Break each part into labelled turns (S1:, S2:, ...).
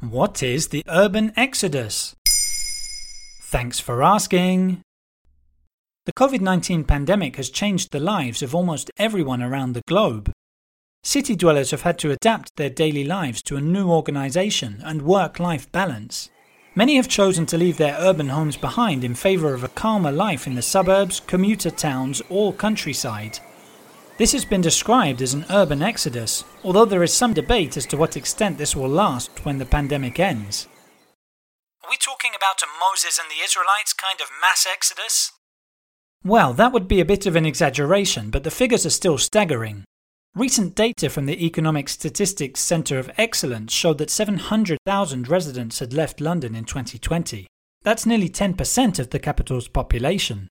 S1: What is the urban exodus? Thanks for asking. The COVID 19 pandemic has changed the lives of almost everyone around the globe. City dwellers have had to adapt their daily lives to a new organisation and work life balance. Many have chosen to leave their urban homes behind in favour of a calmer life in the suburbs, commuter towns, or countryside. This has been described as an urban exodus, although there is some debate as to what extent this will last when the pandemic ends.
S2: Are we talking about a Moses and the Israelites kind of mass exodus?
S1: Well, that would be a bit of an exaggeration, but the figures are still staggering. Recent data from the Economic Statistics Centre of Excellence showed that 700,000 residents had left London in 2020. That's nearly 10% of the capital's population.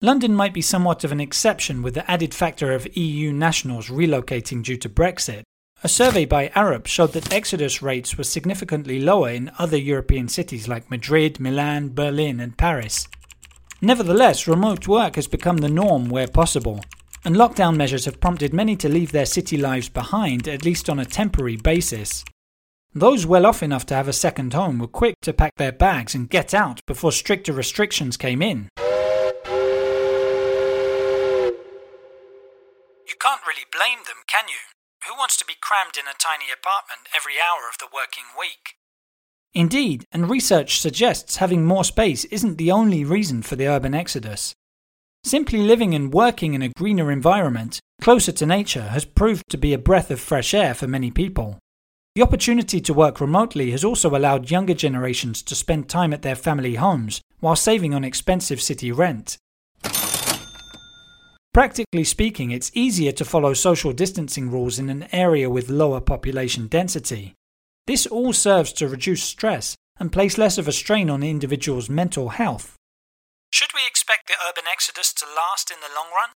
S1: London might be somewhat of an exception with the added factor of EU nationals relocating due to Brexit. A survey by Arup showed that exodus rates were significantly lower in other European cities like Madrid, Milan, Berlin, and Paris. Nevertheless, remote work has become the norm where possible, and lockdown measures have prompted many to leave their city lives behind, at least on a temporary basis. Those well off enough to have a second home were quick to pack their bags and get out before stricter restrictions came in.
S2: Can't really blame them, can you? Who wants to be crammed in a tiny apartment every hour of the working week?
S1: Indeed, and research suggests having more space isn't the only reason for the urban exodus. Simply living and working in a greener environment, closer to nature, has proved to be a breath of fresh air for many people. The opportunity to work remotely has also allowed younger generations to spend time at their family homes while saving on expensive city rent. Practically speaking, it's easier to follow social distancing rules in an area with lower population density. This all serves to reduce stress and place less of a strain on individual's mental health.
S2: Should we expect the urban exodus to last in the long run?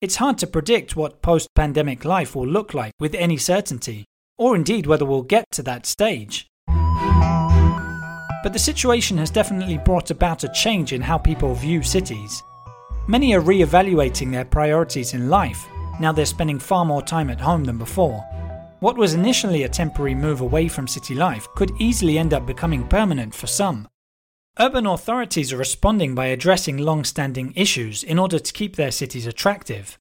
S1: It's hard to predict what post pandemic life will look like with any certainty, or indeed whether we'll get to that stage. But the situation has definitely brought about a change in how people view cities. Many are re evaluating their priorities in life, now they're spending far more time at home than before. What was initially a temporary move away from city life could easily end up becoming permanent for some. Urban authorities are responding by addressing long standing issues in order to keep their cities attractive.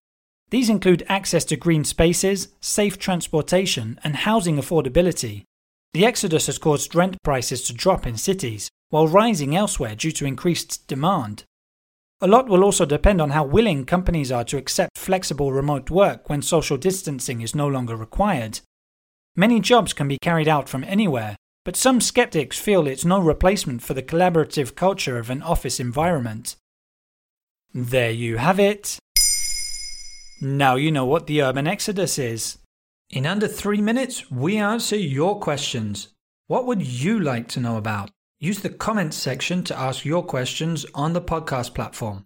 S1: These include access to green spaces, safe transportation, and housing affordability. The exodus has caused rent prices to drop in cities, while rising elsewhere due to increased demand. A lot will also depend on how willing companies are to accept flexible remote work when social distancing is no longer required. Many jobs can be carried out from anywhere, but some skeptics feel it's no replacement for the collaborative culture of an office environment. There you have it. Now you know what the urban exodus is. In under three minutes, we answer your questions. What would you like to know about? Use the comments section to ask your questions on the podcast platform.